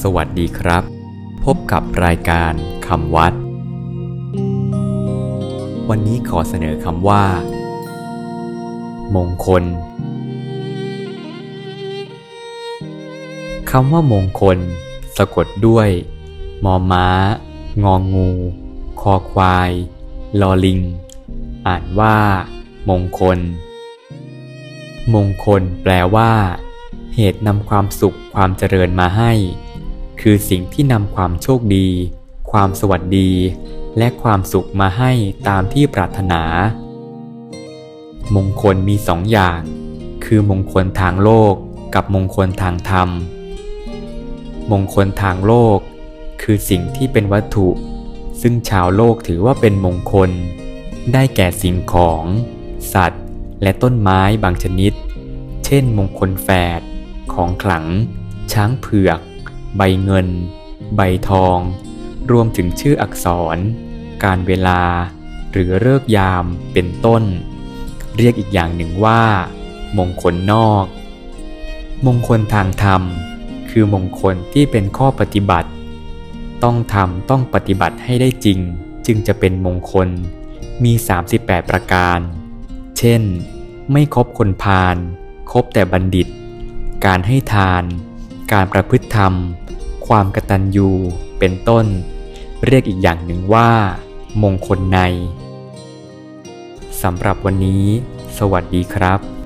สวัสดีครับ พบกับรายการคำวัด วันนี้ขอเสนอคำว่า มงคลคำว่ามงคล สะกดด้วย มอม้า งองู คอควาย ลอลิง อ่านว่า มงคล มงคลแปลว่า เหตุนำความสุขความเจริญมาให้ คือสิ่งที่นำความโชคดี ความสวัสดี และความสุขมาให้ตามที่ปรารถนา มงคลมีสองอย่าง คือมงคลทางโลกกับมงคลทางธรรม มงคลทางโลก คือสิ่งที่เป็นวัตถุ ซึ่งชาวโลกถือว่าเป็นมงคล ได้แก่สิ่งของ สัตว์ และต้นไม้บางชนิด เช่น มงคลแฝด ของขลัง ช้างเผือก ใบเงิน ใบทอง รวมถึงชื่ออักษร การเวลา หรือเลิกยามเป็นต้น เรียกอีกอย่างหนึ่งว่า มงคลนอก มงคลทางธรรม คือมงคลที่เป็นข้อปฏิบัติ ต้องทำต้องปฏิบัติให้ได้จริง จึงจะเป็นมงคลมี 38 ประการ เช่น ไม่คบคนพาลคบแต่บัณฑิต การให้ทาน การประพฤติธรรม ความกตัญญูเป็นต้น เรียกอีกอย่างหนึ่งว่า มงคลในสำหรับวันนี้ สวัสดีครับ